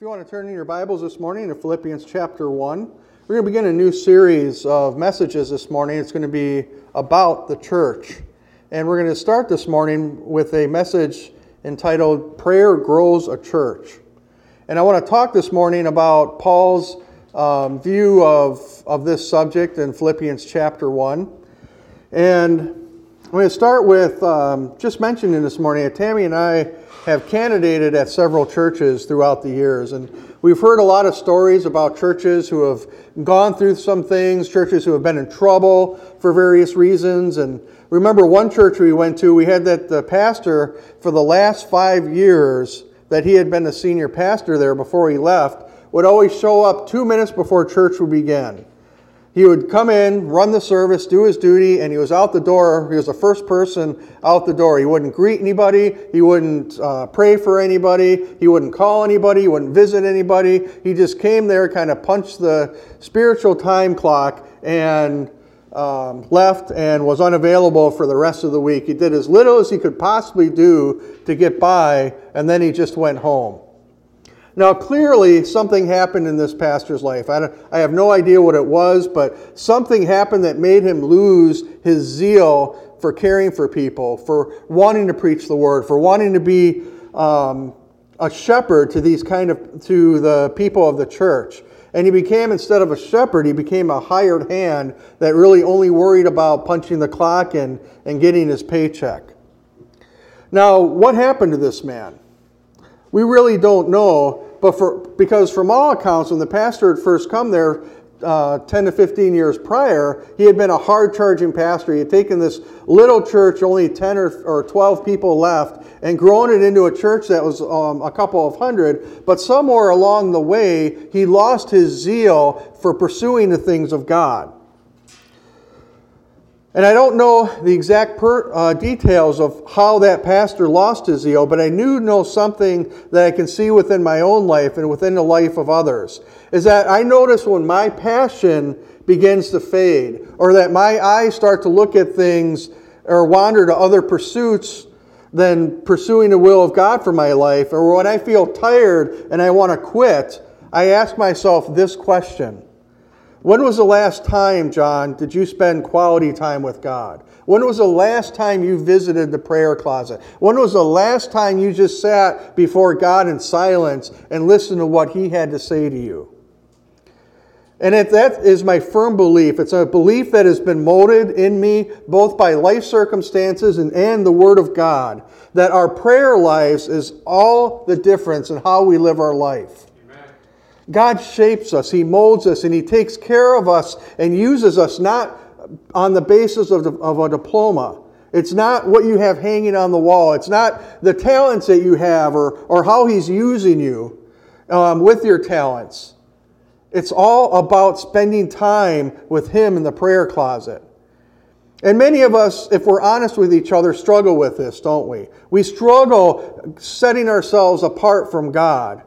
If you want to turn in your Bibles this morning to Philippians chapter 1, we're going to begin a new series of messages this morning. It's going to be about the church. And we're going to start this morning with a message entitled Prayer Grows a Church. And I want to talk this morning about Paul's um, view of, of this subject in Philippians chapter 1. And I'm going to start with um, just mentioning this morning that Tammy and I have candidated at several churches throughout the years. And we've heard a lot of stories about churches who have gone through some things, churches who have been in trouble for various reasons. And remember one church we went to, we had that the pastor for the last five years that he had been the senior pastor there before he left would always show up two minutes before church would begin. He would come in, run the service, do his duty, and he was out the door. He was the first person out the door. He wouldn't greet anybody. He wouldn't uh, pray for anybody. He wouldn't call anybody. He wouldn't visit anybody. He just came there, kind of punched the spiritual time clock, and um, left and was unavailable for the rest of the week. He did as little as he could possibly do to get by, and then he just went home. Now, clearly, something happened in this pastor's life. I, I, have no idea what it was, but something happened that made him lose his zeal for caring for people, for wanting to preach the word, for wanting to be um, a shepherd to these kind of to the people of the church. And he became, instead of a shepherd, he became a hired hand that really only worried about punching the clock and, and getting his paycheck. Now, what happened to this man? We really don't know but for, because from all accounts, when the pastor had first come there uh, 10 to 15 years prior, he had been a hard charging pastor. He had taken this little church, only 10 or, or 12 people left, and grown it into a church that was um, a couple of hundred. But somewhere along the way, he lost his zeal for pursuing the things of God. And I don't know the exact per, uh, details of how that pastor lost his zeal, but I do know something that I can see within my own life and within the life of others. Is that I notice when my passion begins to fade, or that my eyes start to look at things or wander to other pursuits than pursuing the will of God for my life, or when I feel tired and I want to quit, I ask myself this question when was the last time, John, did you spend quality time with God? When was the last time you visited the prayer closet? When was the last time you just sat before God in silence and listened to what He had to say to you? And if that is my firm belief. It's a belief that has been molded in me both by life circumstances and, and the Word of God, that our prayer lives is all the difference in how we live our life. God shapes us, He molds us, and He takes care of us and uses us not on the basis of, the, of a diploma. It's not what you have hanging on the wall. It's not the talents that you have or, or how He's using you um, with your talents. It's all about spending time with Him in the prayer closet. And many of us, if we're honest with each other, struggle with this, don't we? We struggle setting ourselves apart from God.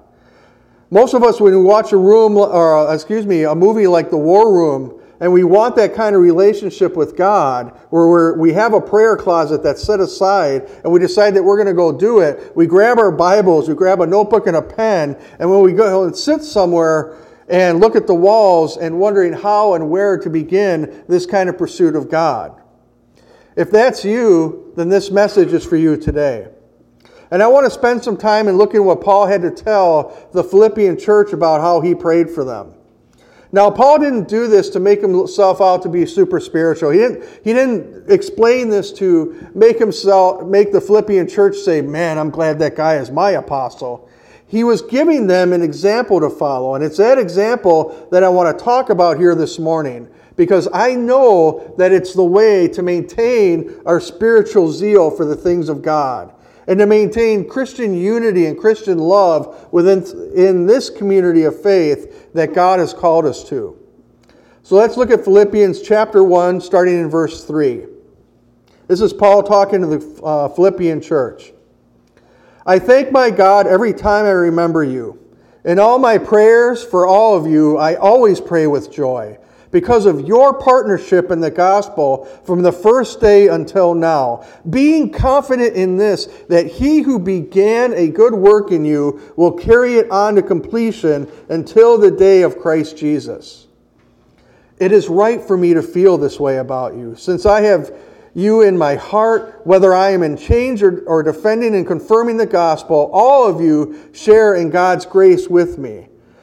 Most of us, when we watch a room, or excuse me, a movie like The War Room, and we want that kind of relationship with God, where we're, we have a prayer closet that's set aside, and we decide that we're going to go do it. We grab our Bibles, we grab a notebook and a pen, and when we go and sit somewhere and look at the walls and wondering how and where to begin this kind of pursuit of God. If that's you, then this message is for you today. And I want to spend some time in looking at what Paul had to tell the Philippian church about how he prayed for them. Now, Paul didn't do this to make himself out to be super spiritual. He didn't, he didn't explain this to make himself make the Philippian church say, Man, I'm glad that guy is my apostle. He was giving them an example to follow. And it's that example that I want to talk about here this morning. Because I know that it's the way to maintain our spiritual zeal for the things of God and to maintain Christian unity and Christian love within in this community of faith that God has called us to. So let's look at Philippians chapter 1, starting in verse 3. This is Paul talking to the uh, Philippian church. I thank my God every time I remember you. In all my prayers for all of you, I always pray with joy because of your partnership in the gospel from the first day until now, being confident in this, that he who began a good work in you will carry it on to completion until the day of Christ Jesus. It is right for me to feel this way about you, since I have you in my heart, whether I am in change or, or defending and confirming the gospel, all of you share in God's grace with me.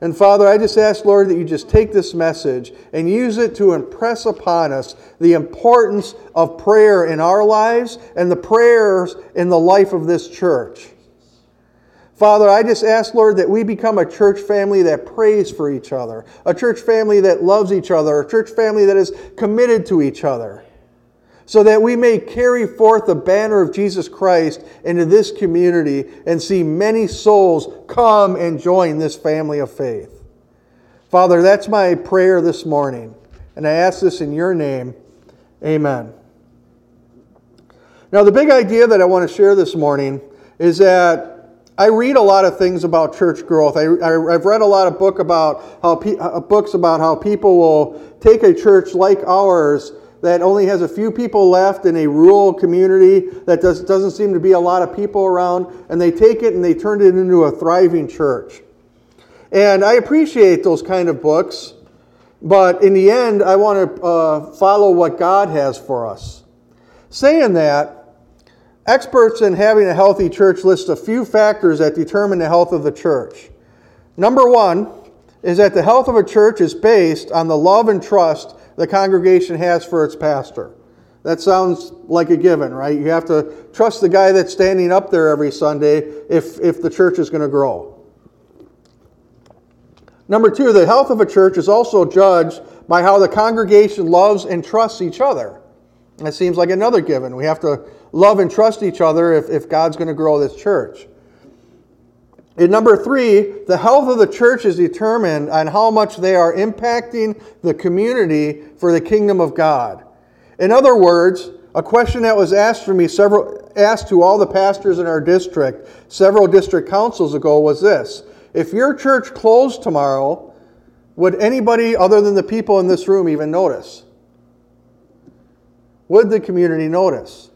And Father, I just ask, Lord, that you just take this message and use it to impress upon us the importance of prayer in our lives and the prayers in the life of this church. Father, I just ask, Lord, that we become a church family that prays for each other, a church family that loves each other, a church family that is committed to each other so that we may carry forth the banner of Jesus Christ into this community and see many souls come and join this family of faith. Father, that's my prayer this morning, and I ask this in your name. Amen. Now, the big idea that I want to share this morning is that I read a lot of things about church growth. I, have read a lot of book about how pe- uh, books about how people will take a church like ours that only has a few people left in a rural community that does, doesn't seem to be a lot of people around, and they take it and they turn it into a thriving church. And I appreciate those kind of books, but in the end, I want to uh, follow what God has for us. Saying that, experts in having a healthy church list a few factors that determine the health of the church. Number one is that the health of a church is based on the love and trust the congregation has for its pastor. That sounds like a given, right? You have to trust the guy that's standing up there every Sunday if, if the church is going to grow. Number two, the health of a church is also judged by how the congregation loves and trusts each other. That seems like another given. We have to love and trust each other if, if God's going to grow this church. In number three, the health of the church is determined on how much they are impacting the community for the kingdom of God. In other words, a question that was asked for me several asked to all the pastors in our district several district councils ago was this. If your church closed tomorrow, would anybody other than the people in this room even notice? Would the community notice?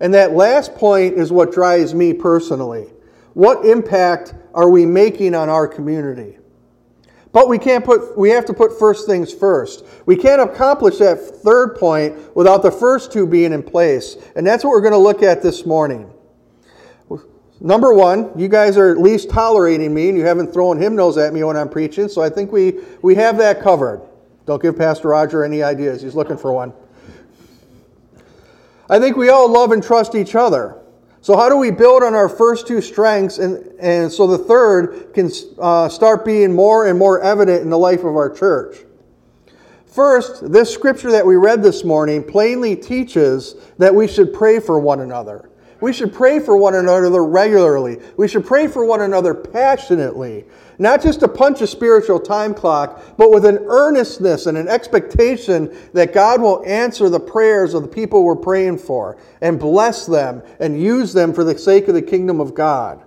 And that last point is what drives me personally. What impact are we making on our community? But we can't put we have to put first things first. We can't accomplish that third point without the first two being in place. And that's what we're going to look at this morning. Number one, you guys are at least tolerating me and you haven't thrown hymnals at me when I'm preaching, so I think we, we have that covered. Don't give Pastor Roger any ideas. He's looking for one. I think we all love and trust each other. So, how do we build on our first two strengths and, and so the third can uh, start being more and more evident in the life of our church? First, this scripture that we read this morning plainly teaches that we should pray for one another. We should pray for one another regularly. We should pray for one another passionately. Not just to punch a spiritual time clock, but with an earnestness and an expectation that God will answer the prayers of the people we're praying for and bless them and use them for the sake of the kingdom of God.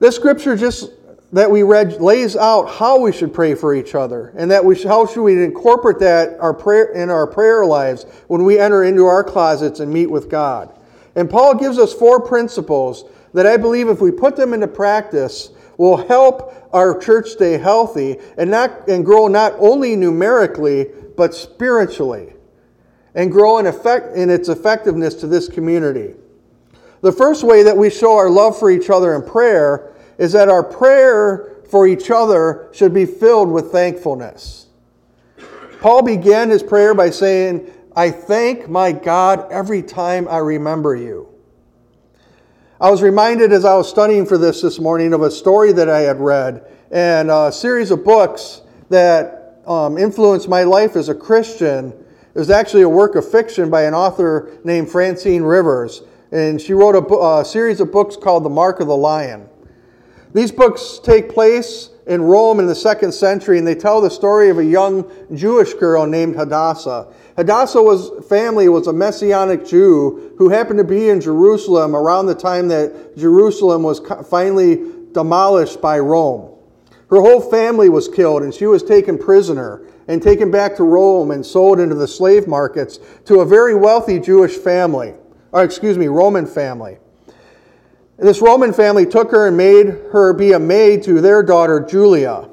This scripture just that we read lays out how we should pray for each other and that we should, how should we incorporate that our prayer in our prayer lives when we enter into our closets and meet with God. And Paul gives us four principles that I believe if we put them into practice will help our church stay healthy and not and grow not only numerically but spiritually and grow in effect in its effectiveness to this community. The first way that we show our love for each other in prayer is that our prayer for each other should be filled with thankfulness. Paul began his prayer by saying, I thank my God every time I remember you. I was reminded as I was studying for this this morning of a story that I had read and a series of books that um, influenced my life as a Christian It was actually a work of fiction by an author named Francine Rivers. And she wrote a, a series of books called The Mark of the Lion. These books take place in Rome in the second century, and they tell the story of a young Jewish girl named Hadassah. Hadassah was family was a messianic Jew who happened to be in Jerusalem around the time that Jerusalem was finally demolished by Rome. Her whole family was killed, and she was taken prisoner and taken back to Rome and sold into the slave markets to a very wealthy Jewish family, or excuse me, Roman family. This Roman family took her and made her be a maid to their daughter Julia.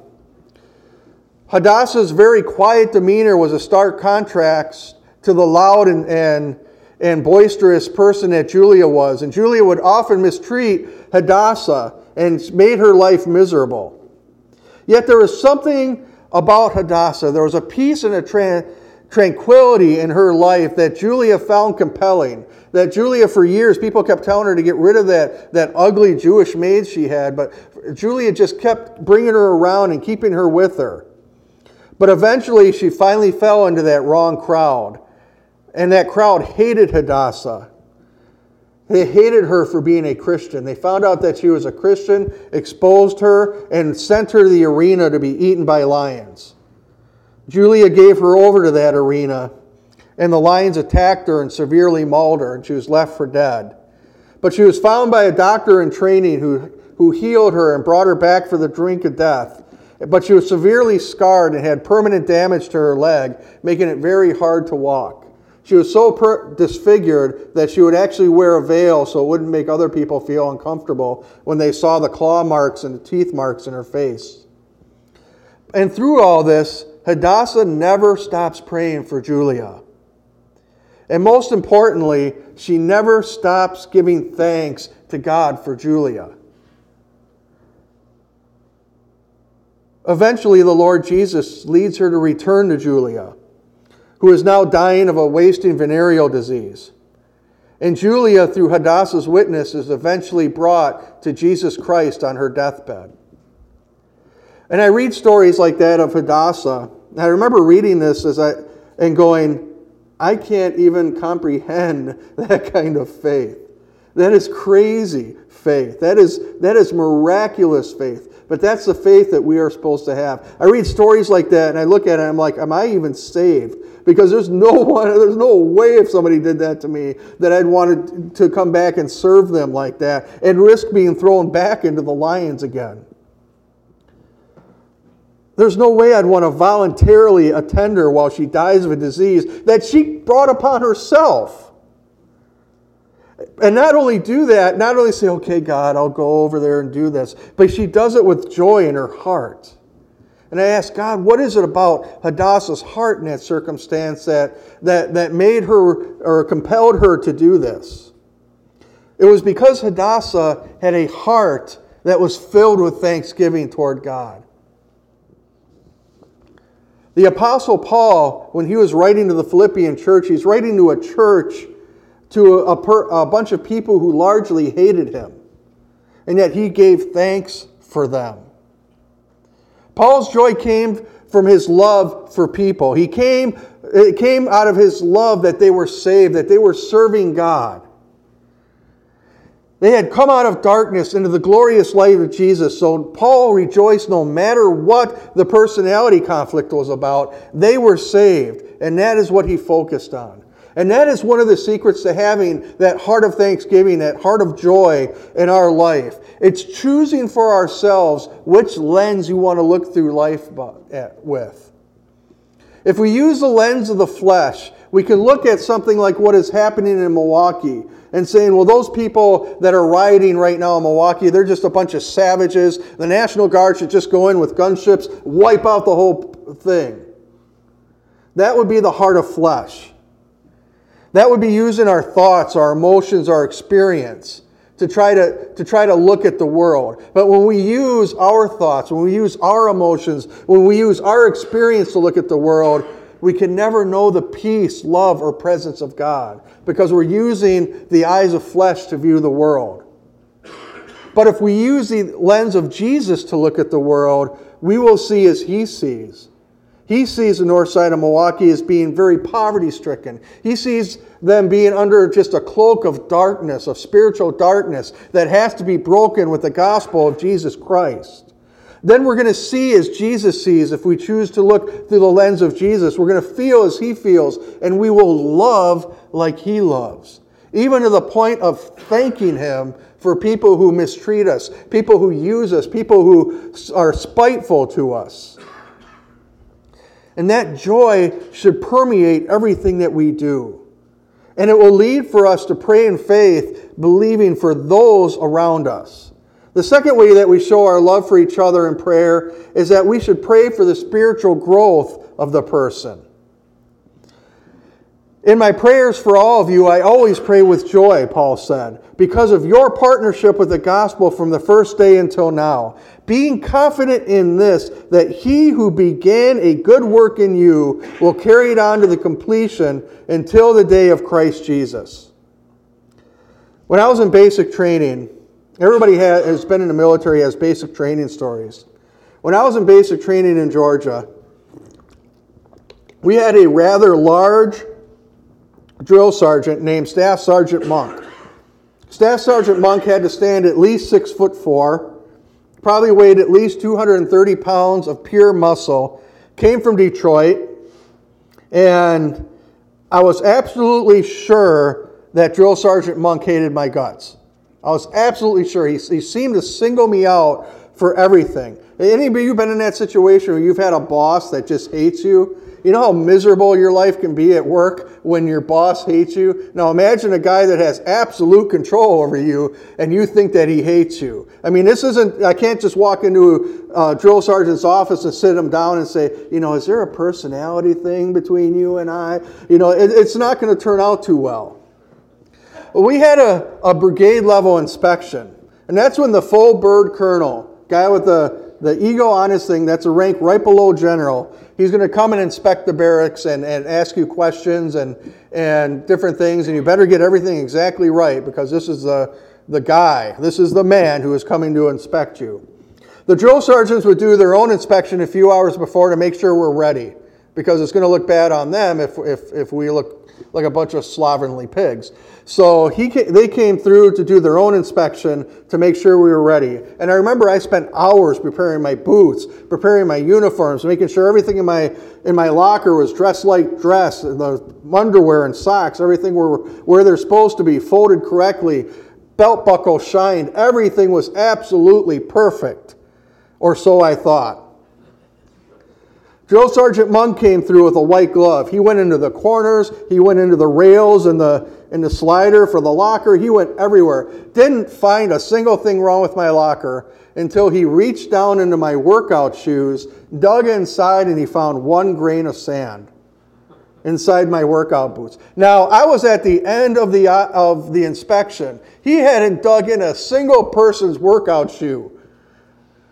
Hadassah's very quiet demeanor was a stark contrast to the loud and, and, and boisterous person that Julia was. And Julia would often mistreat Hadassah and made her life miserable. Yet there was something about Hadassah. There was a peace and a tra- tranquility in her life that Julia found compelling. That Julia, for years, people kept telling her to get rid of that, that ugly Jewish maid she had, but Julia just kept bringing her around and keeping her with her. But eventually, she finally fell into that wrong crowd. And that crowd hated Hadassah. They hated her for being a Christian. They found out that she was a Christian, exposed her, and sent her to the arena to be eaten by lions. Julia gave her over to that arena, and the lions attacked her and severely mauled her, and she was left for dead. But she was found by a doctor in training who, who healed her and brought her back for the drink of death. But she was severely scarred and had permanent damage to her leg, making it very hard to walk. She was so per- disfigured that she would actually wear a veil so it wouldn't make other people feel uncomfortable when they saw the claw marks and the teeth marks in her face. And through all this, Hadassah never stops praying for Julia. And most importantly, she never stops giving thanks to God for Julia. Eventually, the Lord Jesus leads her to return to Julia who is now dying of a wasting venereal disease. And Julia, through Hadassah's witness, is eventually brought to Jesus Christ on her deathbed. And I read stories like that of Hadassah. I remember reading this as I, and going, I can't even comprehend that kind of faith. That is crazy faith. That is, that is miraculous faith. But that's the faith that we are supposed to have. I read stories like that and I look at it and I'm like, am I even saved? Because there's no one, there's no way if somebody did that to me that I'd want to come back and serve them like that and risk being thrown back into the lions again. There's no way I'd want to voluntarily attend her while she dies of a disease that she brought upon herself. And not only do that, not only say, okay, God, I'll go over there and do this, but she does it with joy in her heart. And I ask God, what is it about Hadassah's heart in that circumstance that, that, that made her or compelled her to do this? It was because Hadassah had a heart that was filled with thanksgiving toward God. The Apostle Paul, when he was writing to the Philippian church, he's writing to a church to a, per, a bunch of people who largely hated him, and yet he gave thanks for them. Paul's joy came from his love for people. He came, it came out of his love that they were saved, that they were serving God. They had come out of darkness into the glorious light of Jesus. So Paul rejoiced no matter what the personality conflict was about, they were saved. And that is what he focused on. And that is one of the secrets to having that heart of thanksgiving, that heart of joy in our life. It's choosing for ourselves which lens you want to look through life with. If we use the lens of the flesh, we can look at something like what is happening in Milwaukee and saying, well, those people that are rioting right now in Milwaukee, they're just a bunch of savages. The National Guard should just go in with gunships, wipe out the whole thing. That would be the heart of flesh. That would be using our thoughts, our emotions, our experience to try to, to try to look at the world. But when we use our thoughts, when we use our emotions, when we use our experience to look at the world, we can never know the peace, love, or presence of God because we're using the eyes of flesh to view the world. But if we use the lens of Jesus to look at the world, we will see as he sees. He sees the north side of Milwaukee as being very poverty stricken. He sees them being under just a cloak of darkness, of spiritual darkness that has to be broken with the gospel of Jesus Christ. Then we're going to see as Jesus sees if we choose to look through the lens of Jesus. We're going to feel as he feels, and we will love like he loves. Even to the point of thanking him for people who mistreat us, people who use us, people who are spiteful to us. And that joy should permeate everything that we do. And it will lead for us to pray in faith, believing for those around us. The second way that we show our love for each other in prayer is that we should pray for the spiritual growth of the person. In my prayers for all of you, I always pray with joy, Paul said, because of your partnership with the gospel from the first day until now. Being confident in this, that he who began a good work in you will carry it on to the completion until the day of Christ Jesus. When I was in basic training, everybody has been in the military has basic training stories. When I was in basic training in Georgia, we had a rather large drill sergeant named Staff Sergeant Monk. Staff Sergeant Monk had to stand at least six foot four, probably weighed at least 230 pounds of pure muscle, came from Detroit, and I was absolutely sure that Drill Sergeant Monk hated my guts. I was absolutely sure. He, he seemed to single me out for everything. Any of you been in that situation where you've had a boss that just hates you? You know how miserable your life can be at work when your boss hates you? Now imagine a guy that has absolute control over you and you think that he hates you. I mean, this isn't, I can't just walk into a drill sergeant's office and sit him down and say, you know, is there a personality thing between you and I? You know, it, it's not going to turn out too well. We had a, a brigade level inspection, and that's when the full bird colonel, guy with the, the eagle on his thing, that's a rank right below general, He's going to come and inspect the barracks and, and ask you questions and, and different things, and you better get everything exactly right because this is the, the guy, this is the man who is coming to inspect you. The drill sergeants would do their own inspection a few hours before to make sure we're ready because it's going to look bad on them if, if, if we look like a bunch of slovenly pigs. So he they came through to do their own inspection to make sure we were ready. And I remember I spent hours preparing my boots, preparing my uniforms, making sure everything in my in my locker was dressed like dress, the underwear and socks, everything were where they're supposed to be, folded correctly, belt buckle shined, everything was absolutely perfect. Or so I thought. Drill Sergeant Monk came through with a white glove. He went into the corners, he went into the rails and the, and the slider for the locker. He went everywhere. Didn't find a single thing wrong with my locker until he reached down into my workout shoes, dug inside, and he found one grain of sand inside my workout boots. Now, I was at the end of the, uh, of the inspection. He hadn't dug in a single person's workout shoe.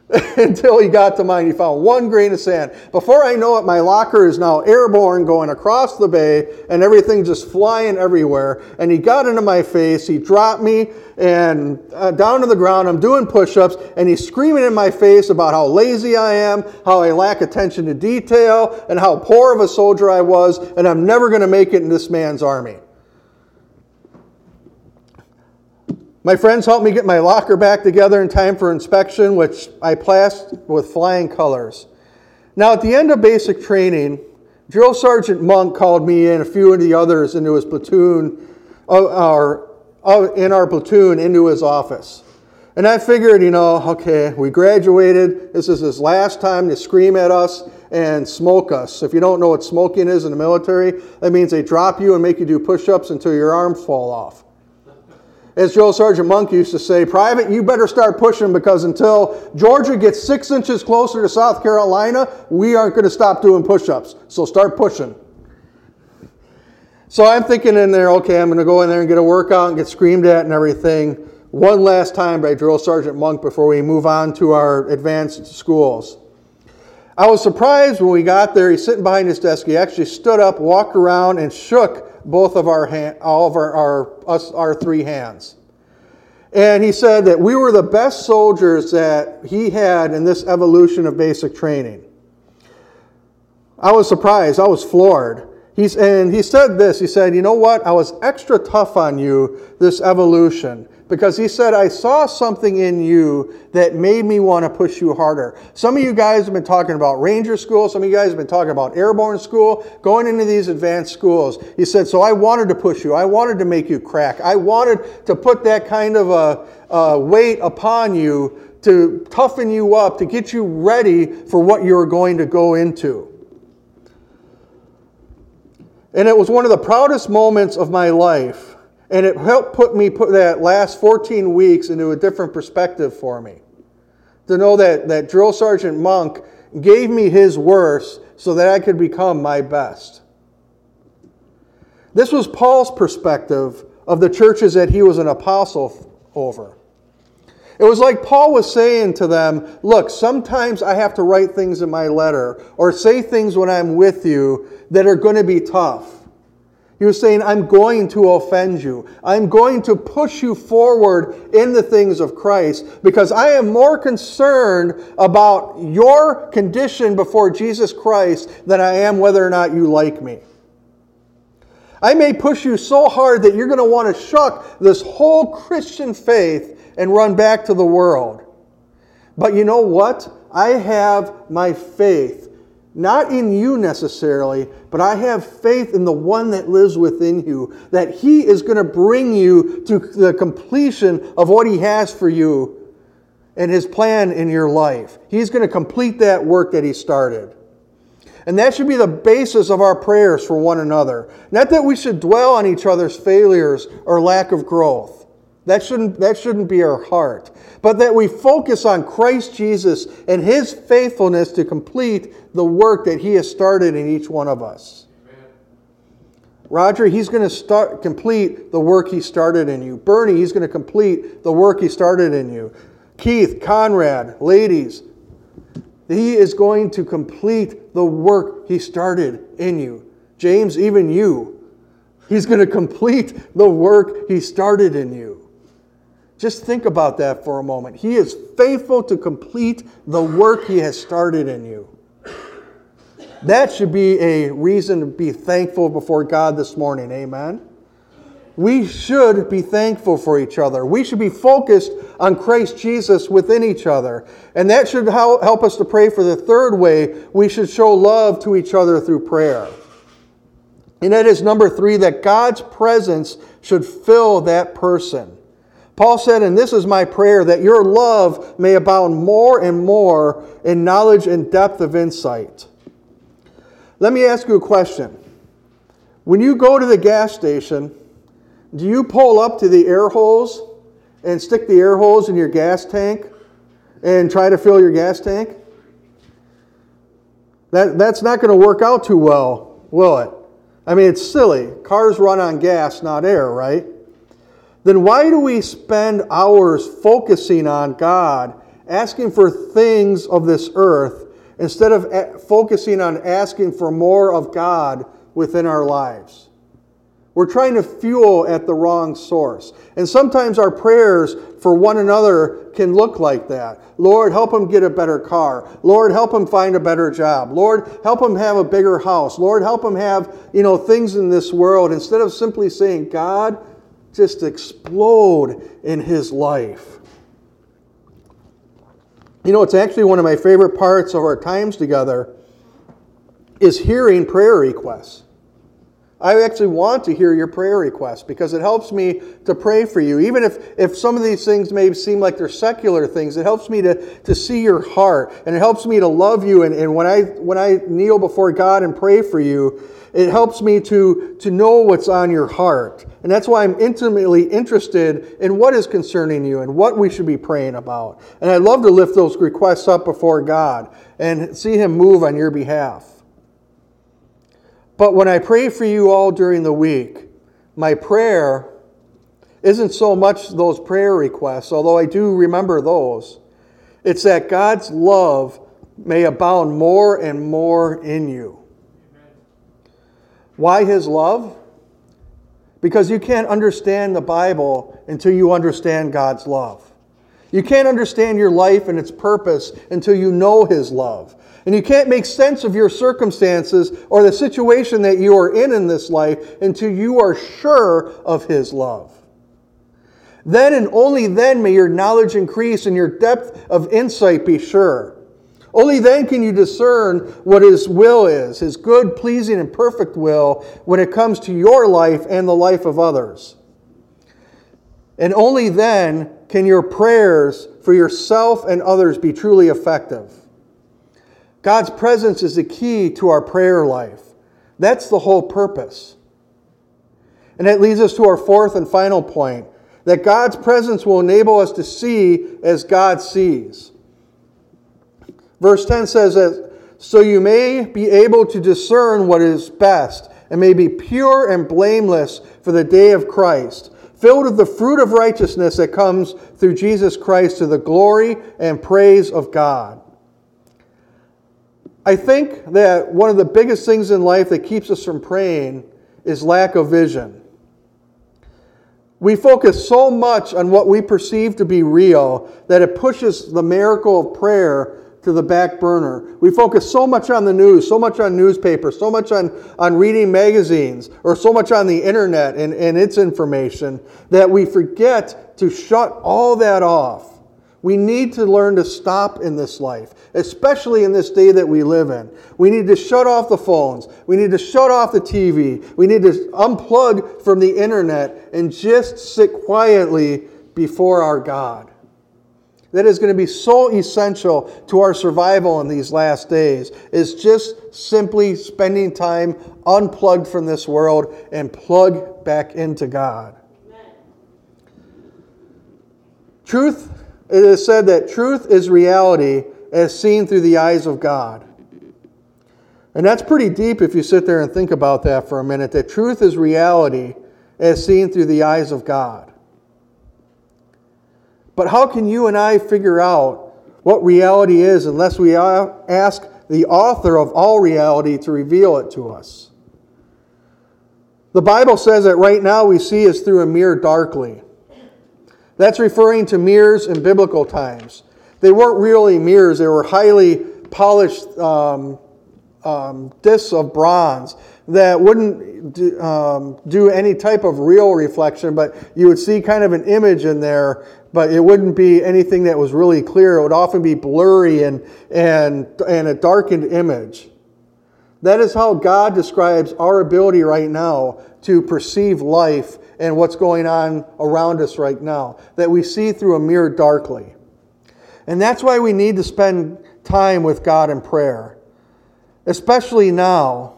until he got to mine. He found one grain of sand. Before I know it, my locker is now airborne going across the bay and everything just flying everywhere. And he got into my face. He dropped me and uh, down to the ground. I'm doing push ups and he's screaming in my face about how lazy I am, how I lack attention to detail, and how poor of a soldier I was, and I'm never going to make it in this man's army. My friends helped me get my locker back together in time for inspection, which I plastered with flying colors. Now, at the end of basic training, Drill Sergeant Monk called me and a few of the others into his platoon, uh, in our platoon, into his office. And I figured, you know, okay, we graduated. This is his last time to scream at us and smoke us. If you don't know what smoking is in the military, that means they drop you and make you do push ups until your arms fall off. As Drill Sergeant Monk used to say, Private, you better start pushing because until Georgia gets six inches closer to South Carolina, we aren't going to stop doing push ups. So start pushing. So I'm thinking in there, okay, I'm going to go in there and get a workout and get screamed at and everything. One last time by Drill Sergeant Monk before we move on to our advanced schools. I was surprised when we got there. He's sitting behind his desk. He actually stood up, walked around, and shook both of our hand, all of our, our, us, our three hands. And he said that we were the best soldiers that he had in this evolution of basic training. I was surprised. I was floored. He's, and he said this He said, You know what? I was extra tough on you this evolution because he said, I saw something in you that made me want to push you harder. Some of you guys have been talking about Ranger School. Some of you guys have been talking about Airborne School, going into these advanced schools. He said, So I wanted to push you. I wanted to make you crack. I wanted to put that kind of a, a weight upon you to toughen you up, to get you ready for what you're going to go into. And it was one of the proudest moments of my life. And it helped put me put that last 14 weeks into a different perspective for me. To know that, that Drill Sergeant Monk gave me his worst so that I could become my best. This was Paul's perspective of the churches that he was an apostle over. It was like Paul was saying to them, Look, sometimes I have to write things in my letter or say things when I'm with you that are going to be tough. Was saying, I'm going to offend you. I'm going to push you forward in the things of Christ because I am more concerned about your condition before Jesus Christ than I am whether or not you like me. I may push you so hard that you're going to want to shuck this whole Christian faith and run back to the world. But you know what? I have my faith, not in you necessarily, but I have faith in the one that lives within you, that he is going to bring you to the completion of what he has for you and his plan in your life. He's going to complete that work that he started. And that should be the basis of our prayers for one another. Not that we should dwell on each other's failures or lack of growth. That shouldn't, that shouldn't be our heart. But that we focus on Christ Jesus and his faithfulness to complete the work that he has started in each one of us. Roger, he's going to start complete the work he started in you. Bernie, he's going to complete the work he started in you. Keith, Conrad, ladies, he is going to complete the work he started in you. James, even you, he's going to complete the work he started in you. Just think about that for a moment. He is faithful to complete the work He has started in you. That should be a reason to be thankful before God this morning. Amen. We should be thankful for each other. We should be focused on Christ Jesus within each other. And that should help us to pray for the third way we should show love to each other through prayer. And that is number three, that God's presence should fill that person. Paul said, And this is my prayer, that your love may abound more and more in knowledge and depth of insight. Let me ask you a question. When you go to the gas station, do you pull up to the air holes and stick the air holes in your gas tank and try to fill your gas tank? That, that's not going to work out too well, will it? I mean, it's silly. Cars run on gas, not air, right? Then why do we spend hours focusing on God, asking for things of this earth, instead of eh, focusing on asking for more of God within our lives? We're trying to fuel at the wrong source. And sometimes our prayers for one another can look like that. Lord, help him get a better car. Lord, help him find a better job. Lord, help him have a bigger house. Lord, help him have, you know, things in this world instead of simply saying, God, just explode in his life. You know, it's actually one of my favorite parts of our times together is hearing prayer requests. I actually want to hear your prayer requests because it helps me to pray for you. Even if, if some of these things may seem like they're secular things, it helps me to, to see your heart and it helps me to love you. And, and when, I, when I kneel before God and pray for you, it helps me to, to know what's on your heart. And that's why I'm intimately interested in what is concerning you and what we should be praying about. And I love to lift those requests up before God and see Him move on your behalf. But when I pray for you all during the week, my prayer isn't so much those prayer requests, although I do remember those. It's that God's love may abound more and more in you. Why his love? Because you can't understand the Bible until you understand God's love. You can't understand your life and its purpose until you know His love. And you can't make sense of your circumstances or the situation that you are in in this life until you are sure of His love. Then and only then may your knowledge increase and your depth of insight be sure. Only then can you discern what His will is, His good, pleasing, and perfect will, when it comes to your life and the life of others. And only then can your prayers for yourself and others be truly effective. God's presence is the key to our prayer life. That's the whole purpose. And that leads us to our fourth and final point that God's presence will enable us to see as God sees. Verse 10 says that, so you may be able to discern what is best and may be pure and blameless for the day of Christ, filled with the fruit of righteousness that comes through Jesus Christ to the glory and praise of God. I think that one of the biggest things in life that keeps us from praying is lack of vision. We focus so much on what we perceive to be real that it pushes the miracle of prayer to the back burner. We focus so much on the news, so much on newspapers, so much on, on reading magazines, or so much on the internet and, and its information that we forget to shut all that off we need to learn to stop in this life, especially in this day that we live in. We need to shut off the phones. We need to shut off the TV. We need to unplug from the internet and just sit quietly before our God. That is going to be so essential to our survival in these last days, is just simply spending time unplugged from this world and plug back into God. Amen. Truth it is said that truth is reality as seen through the eyes of God. And that's pretty deep if you sit there and think about that for a minute that truth is reality as seen through the eyes of God. But how can you and I figure out what reality is unless we ask the author of all reality to reveal it to us? The Bible says that right now we see as through a mirror darkly. That's referring to mirrors in biblical times. They weren't really mirrors, they were highly polished um, um, discs of bronze that wouldn't do, um, do any type of real reflection, but you would see kind of an image in there, but it wouldn't be anything that was really clear. It would often be blurry and, and, and a darkened image. That is how God describes our ability right now to perceive life and what's going on around us right now, that we see through a mirror darkly. And that's why we need to spend time with God in prayer, especially now.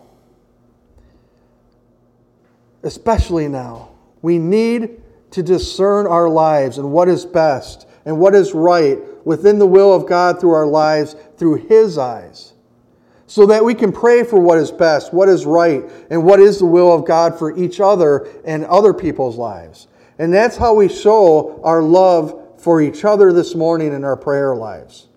Especially now. We need to discern our lives and what is best and what is right within the will of God through our lives through His eyes so that we can pray for what is best, what is right, and what is the will of God for each other and other people's lives. And that's how we show our love for each other this morning in our prayer lives.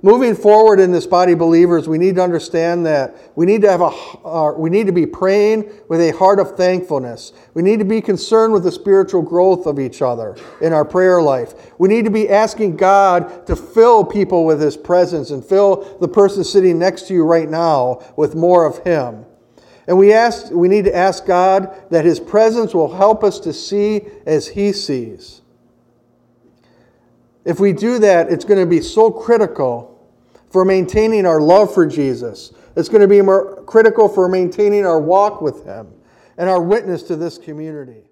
Moving forward in this body believers, we need to understand that we need to have a uh, we need to be praying with a heart of thankfulness. We need to be concerned with the spiritual growth of each other in our prayer life. We need to be asking God to fill people with his presence and fill the person sitting next to you right now with more of him. And we ask we need to ask God that his presence will help us to see as he sees. If we do that, it's going to be so critical for maintaining our love for Jesus. It's going to be more critical for maintaining our walk with Him and our witness to this community.